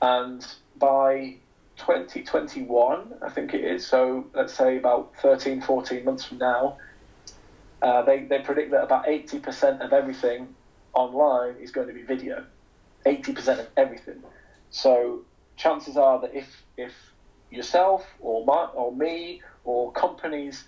And by 2021, I think it is, so let's say about 13, 14 months from now, uh, they, they predict that about 80% of everything online is going to be video. 80% of everything. So chances are that if if yourself or my, or me or companies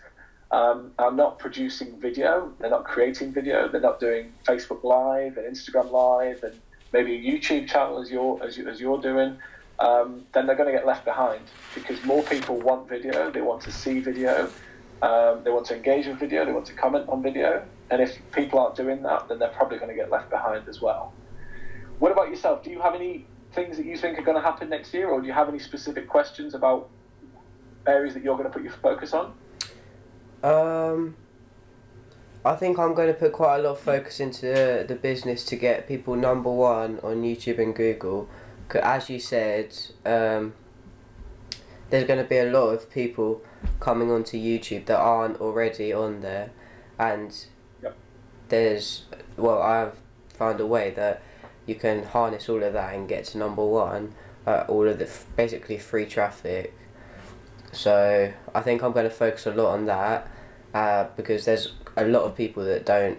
um, are not producing video, they're not creating video, they're not doing Facebook Live and Instagram Live and maybe a YouTube channel as you're as, you, as you're doing, um, then they're going to get left behind because more people want video, they want to see video, um, they want to engage with video, they want to comment on video, and if people aren't doing that, then they're probably going to get left behind as well. What about yourself? Do you have any things that you think are going to happen next year, or do you have any specific questions about areas that you're going to put your focus on?
Um, I think I'm going to put quite a lot of focus into the, the business to get people number one on YouTube and Google. Cause as you said, um, there's going to be a lot of people coming onto YouTube that aren't already on there, and
yep.
there's well, I've found a way that you can harness all of that and get to number one, uh, all of the f- basically free traffic. So I think I'm going to focus a lot on that uh, because there's a lot of people that don't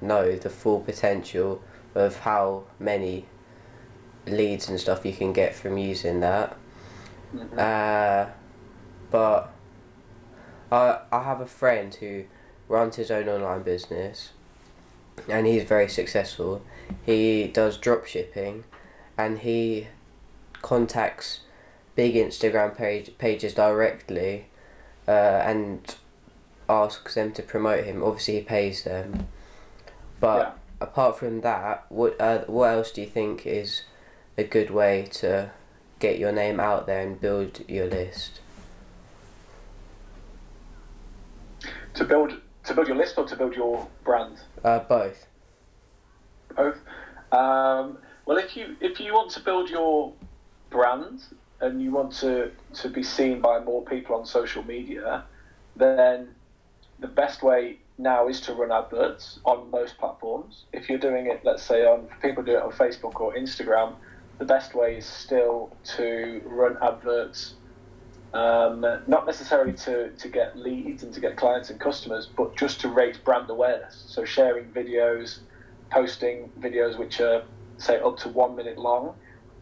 know the full potential of how many leads and stuff you can get from using that.
Mm-hmm.
Uh, but I I have a friend who runs his own online business, and he's very successful. He does drop shipping, and he contacts big Instagram page pages directly, uh, and asks them to promote him. Obviously, he pays them, but
Yeah.
apart from that, what uh, what else do you think is a good way to get your name out there and build your list?
To build to build your list or to build your brand?
Uh, both.
Both. Um, well, if you if you want to build your brand and you want to to be seen by more people on social media, then the best way now is to run adverts on most platforms. If you're doing it, let's say on people do it on Facebook or Instagram, the best way is still to run adverts. Um, not necessarily to, to get leads and to get clients and customers, but just to raise brand awareness. So sharing videos, posting videos which are say up to one minute long,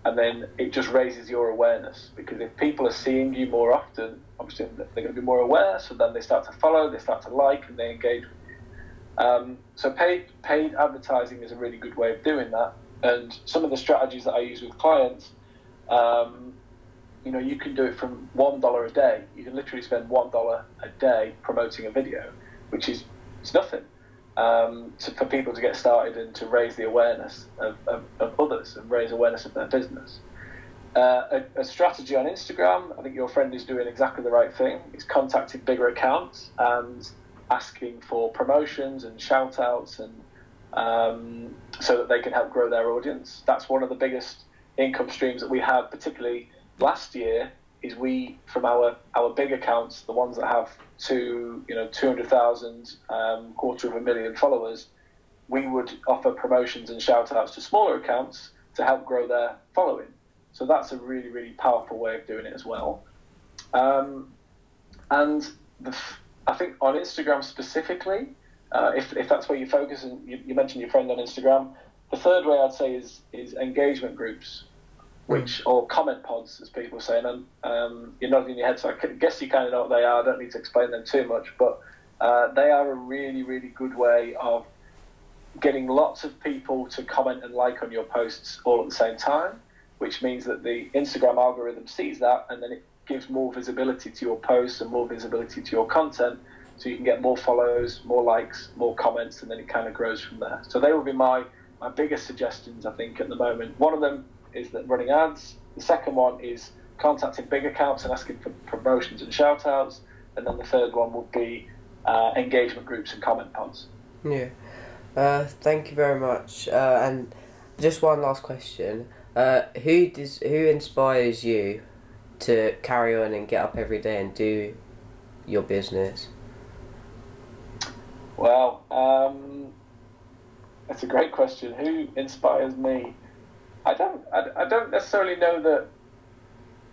and then it just raises your awareness because if people are seeing you more often, obviously they're going to be more aware. So then they start to follow, they start to like, and they engage. with you. Um, so paid paid advertising is a really good way of doing that. And some of the strategies that I use with clients, um, you know, you can do it from one dollar a day. You can literally spend one dollar a day promoting a video, which is it's nothing um, to, for people to get started and to raise the awareness of, of, of others and raise awareness of their business. Uh, a, a, strategy on Instagram, I think your friend is doing exactly the right thing. He's contacting bigger accounts and asking for promotions and shout outs and um, so that they can help grow their audience. That's one of the biggest income streams that we have, particularly last year. Is we from our our big accounts, the ones that have two you know two hundred thousand, um, quarter of a million followers, we would offer promotions and shout outs to smaller accounts to help grow their following. So that's a really, really powerful way of doing it as well. Um, and the, I think on Instagram specifically, uh, if, if that's where you focus, and you, you, mentioned your friend on Instagram, the third way I'd say is is engagement groups, which or comment pods, as people say. And um, you're nodding your head, so I guess you kind of know what they are. I don't need to explain them too much, but uh, they are a really, really good way of getting lots of people to comment and like on your posts all at the same time, which means that the Instagram algorithm sees that and then it gives more visibility to your posts and more visibility to your content. So you can get more follows, more likes, more comments, and then it kind of grows from there. So they will be my, my biggest suggestions, I think, at the moment. One of them is that running ads. The second one is contacting big accounts and asking for promotions and shout outs. And then the third one would be uh, engagement groups and comment pods.
Yeah. Uh, thank you very much. Uh, and just one last question. Uh, who does who inspires you to carry on and get up every day and do your business?
Well, um, that's a great question. Who inspires me? I don't. I, I don't necessarily know that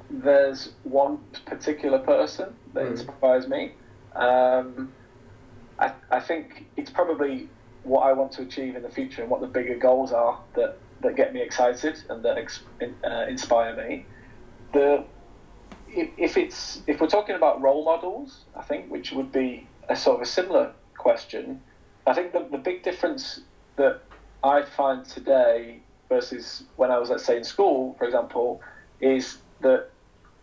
there's one particular person that mm. inspires me. Um, I, I think it's probably what I want to achieve in the future and what the bigger goals are that, that get me excited and that ex, uh, inspire me. The if, if it's if we're talking about role models, I think which would be a sort of a similar question. I think the, the big difference that I find today versus when I was, let's say, in school, for example, is that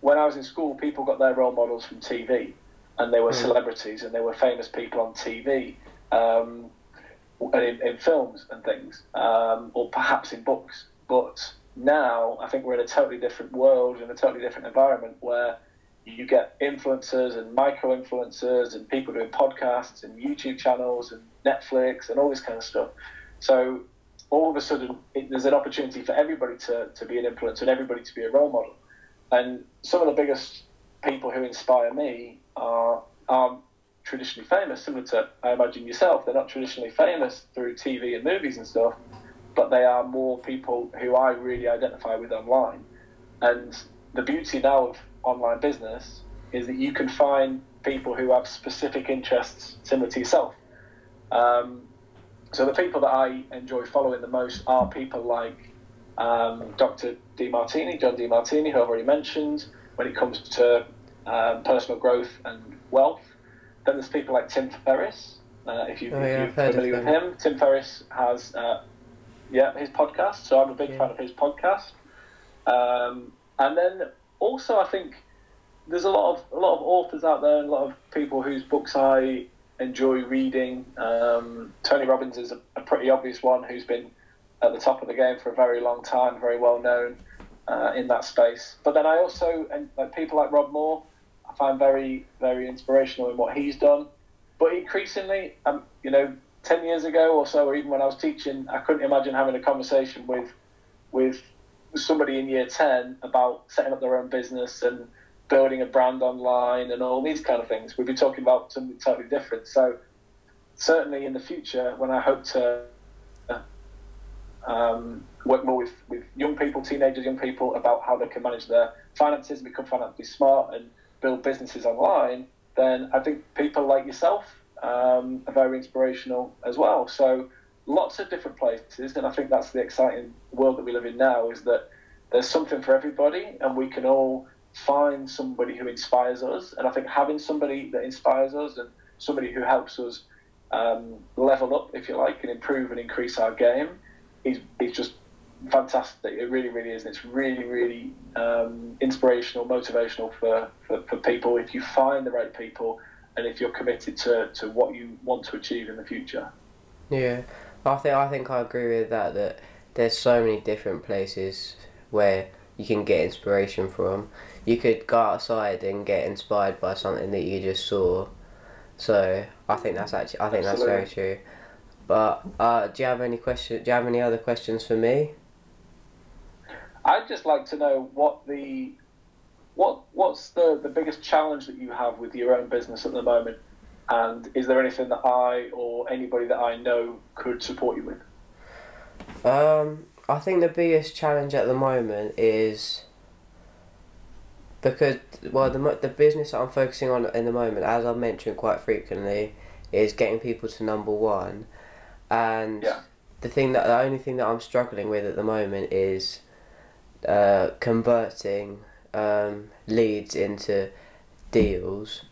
when I was in school, people got their role models from TV and they were mm. celebrities and they were famous people on TV um, and in, in, films and things, um, or perhaps in books. But now I think we're in a totally different world, in a totally different environment where you get influencers and micro influencers and people doing podcasts and YouTube channels and Netflix and all this kind of stuff. So all of a sudden, it, there's an opportunity for everybody to, to be an influencer and everybody to be a role model. And some of the biggest people who inspire me are, are traditionally famous, similar to, I imagine, yourself. They're not traditionally famous through TV and movies and stuff, but they are more people who I really identify with online. And the beauty now of online business is that you can find people who have specific interests similar to yourself. Um, so the people that I enjoy following the most are people like um, Dr. Demartini, John Demartini, who I've already mentioned, when it comes to um, personal growth and wealth. Then there's people like Tim Ferriss. Uh, if, you,
oh, yeah,
if you're familiar with him, Tim Ferriss has uh, yeah his podcast. So I'm a big yeah. fan of his podcast. Um, and then also I think there's a lot of a lot of authors out there and a lot of people whose books I enjoy reading. Um, Tony Robbins is a, a, pretty obvious one who's been at the top of the game for a very long time, very well known uh, in that space. But then I also, and like people like Rob Moore, I find very, very inspirational in what he's done. But increasingly, um, you know, 10 years ago or so, or even when I was teaching, I couldn't imagine having a conversation with, with somebody in year 10 about setting up their own business and building a brand online and all these kind of things. We'd be talking about something totally different. So certainly in the future, when I hope to um, work more with, with young people, teenagers, young people about how they can manage their finances, become financially smart, and build businesses online, then I think people like yourself um, are very inspirational as well. So lots of different places, and I think that's the exciting world that we live in now. Is that there's something for everybody, and we can all find somebody who inspires us. And I think having somebody that inspires us and somebody who helps us um, level up, if you like, and improve and increase our game is, is just fantastic. It really, really is. And it's really, really um, inspirational, motivational for, for, for people if you find the right people and if you're committed to, to what you want to achieve in the future.
Yeah, I think I think I agree with that. That there's so many different places where you can get inspiration from you could go outside and get inspired by something that you just saw. So I think that's actually I think Absolutely. that's very true. But uh, do you have any question? Do you have any other questions for me?
I'd just like to know what the what what's the, the biggest challenge that you have with your own business at the moment, and is there anything that I or anybody that I know could support you with?
Um, I think the biggest challenge at the moment is because well the the business that I'm focusing on in the moment, as I've mentioned quite frequently, is getting people to number one, and
Yeah.
the thing that the only thing that I'm struggling with at the moment is uh, converting um, leads into deals.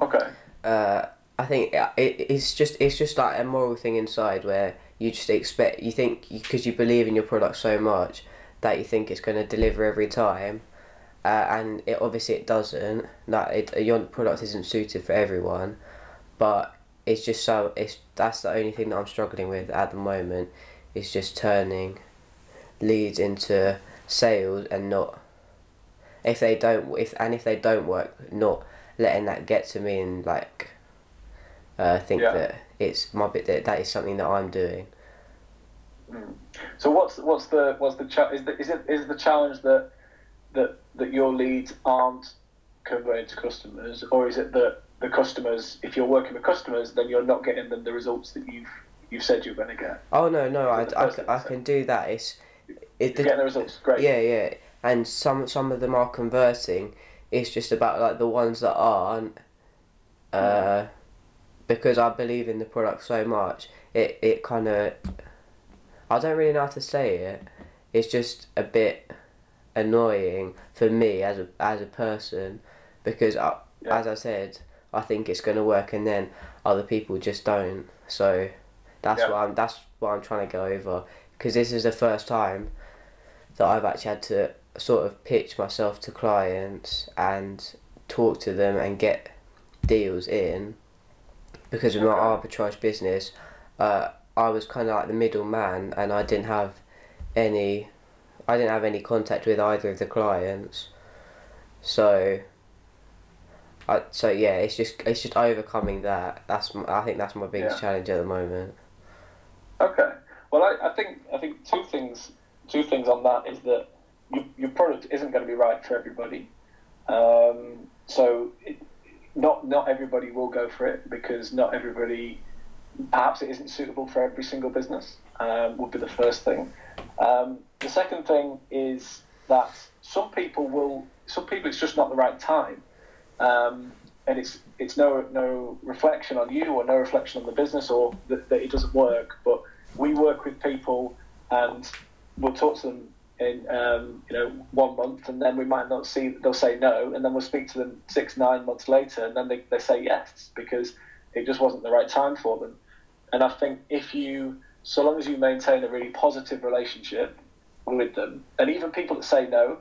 Okay.
Uh, I think it, it's just it's just like a moral thing inside where you just expect you think because you believe in your product so much that you think it's going to deliver every time, uh, and it obviously it doesn't. That it your product isn't suited for everyone, but it's just so it's that's the only thing that I'm struggling with at the moment. Is just turning leads into sales and not if they don't if and if they don't work not letting that get to me and like uh, think
Yeah.
that it's my bit that that is something that I'm doing.
So what's what's the what's the cha- is the, is it is the challenge that that that your leads aren't converting to customers, or is it that the customers, if you're working with customers, then you're not getting them the results that you've you've said you're going to get?
Oh no no I,
the
I,
thing
I can do that. It's it
getting the results, great.
yeah yeah and some some of them are converting. It's just about like the ones that aren't. Uh, because I believe in the product so much, it it kind of. I don't really know how to say it. It's just a bit annoying for me as a as a person, because I,
Yeah.
as I said, I think it's gonna work, and then other people just don't. So that's
Yeah.
what I'm that's what I'm trying to go over. Because this is the first time that I've actually had to sort of pitch myself to clients and talk to them and get deals in because of my arbitrage business uh, I was kind of like the middleman and I didn't have any I didn't have any contact with either of the clients so I, so yeah it's just it's just overcoming that that's I think that's my biggest
Yeah.
challenge at the moment
Okay. Well, I, I think I think two things two things on that is that your, your product isn't going to be right for everybody. Um, so it, not not everybody will go for it because not everybody perhaps it isn't suitable for every single business. Um, would be the first thing. Um, the second thing is that some people will some people it's just not the right time. Um, and it's it's no no reflection on you or no reflection on the business or that, that it doesn't work. But we work with people and we'll talk to them in um, you know one month, and then we might not see they'll say no, and then we'll speak to them six nine months later, and then they, they say yes because it just wasn't the right time for them. And I think if you so long as you maintain a really positive relationship with them, and even people that say no,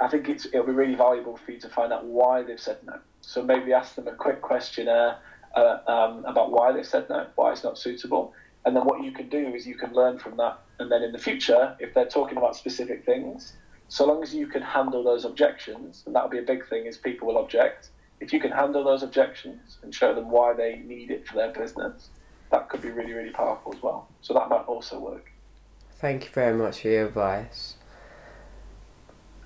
I think it's, it'll be really valuable for you to find out why they've said no. So maybe ask them a quick questionnaire uh, um, about why they've said no, why it's not suitable, and then what you can do is you can learn from that. And then in the future, if they're talking about specific things, so long as you can handle those objections, and that'll be a big thing, is people will object. If you can handle those objections and show them why they need it for their business, that could be really, really powerful as well. So that might also work.
thank you very much for your advice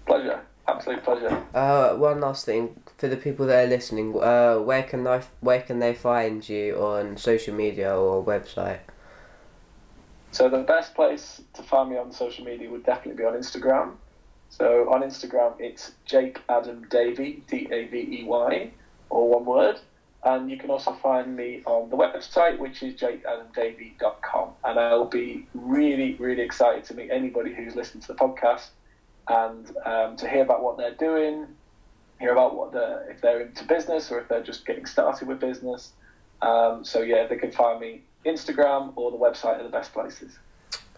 Pleasure, absolute pleasure.
Uh, one last thing for the people that are listening. Uh, where can they where can they find you on social media or website?
So the best place to find me on social media would definitely be on Instagram. So on Instagram, it's Jake Adam Davey, D A V E Y, or one word. And you can also find me on the website, which is jakeadamdavey.com. And I'll be really, really excited to meet anybody who's listened to the podcast and um, to hear about what they're doing, hear about what if they're into business or if they're just getting started with business. Um, so yeah, they can find me Instagram or the website are the best places.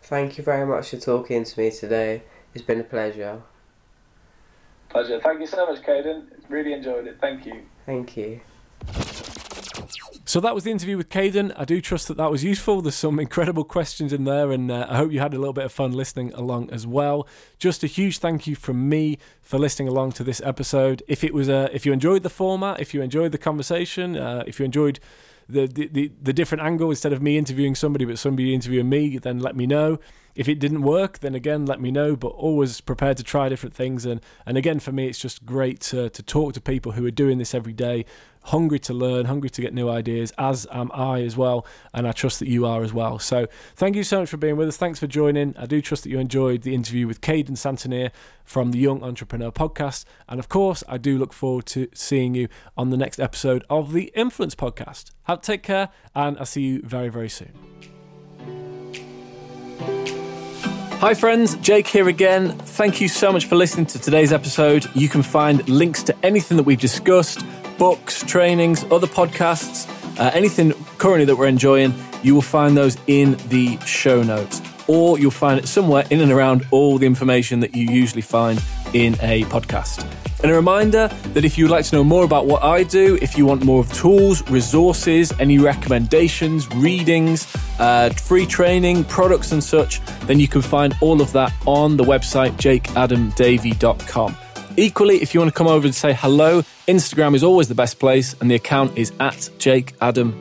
Thank you very much for talking to me today. It's been a pleasure.
Pleasure. Thank you so much, Caden. Really enjoyed it. Thank you.
Thank you.
So that was the interview with Caden. I do trust that that was useful. There's some incredible questions in there, and uh, I hope you had a little bit of fun listening along as well. Just a huge thank you from me for listening along to this episode. If it was, uh, if you enjoyed the format, if you enjoyed the conversation, uh, if you enjoyed the, the the different angle instead of me interviewing somebody but somebody interviewing me, then let me know.
If it didn't work, then again, let me know. But always prepared to try different things. And and again, for me, it's just great to to talk to people who are doing this every day, hungry to learn, hungry to get new ideas, as am I as well. And I trust that you are as well. So thank you so much for being with us. Thanks for joining. I do trust that you enjoyed the interview with Caden Santonier from the Young Entrepreneur Podcast. And of course, I do look forward to seeing you on the next episode of the Influence Podcast. Have take care, and I'll see you very, very soon. Hi, friends, Jake here again. Thank you so much for listening to today's episode. You can find links to anything that we've discussed books, trainings, other podcasts, uh, anything currently that we're enjoying. You will find those in the show notes, or you'll find it somewhere in and around all the information that you usually find in a podcast. And a reminder that if you'd like to know more about what I do, if you want more of tools, resources, any recommendations, readings, uh, free training, products, and such, then you can find all of that on the website jakeadamdavey.com. Equally, if you want to come over and say hello, Instagram is always the best place, and the account is at Jake Adam.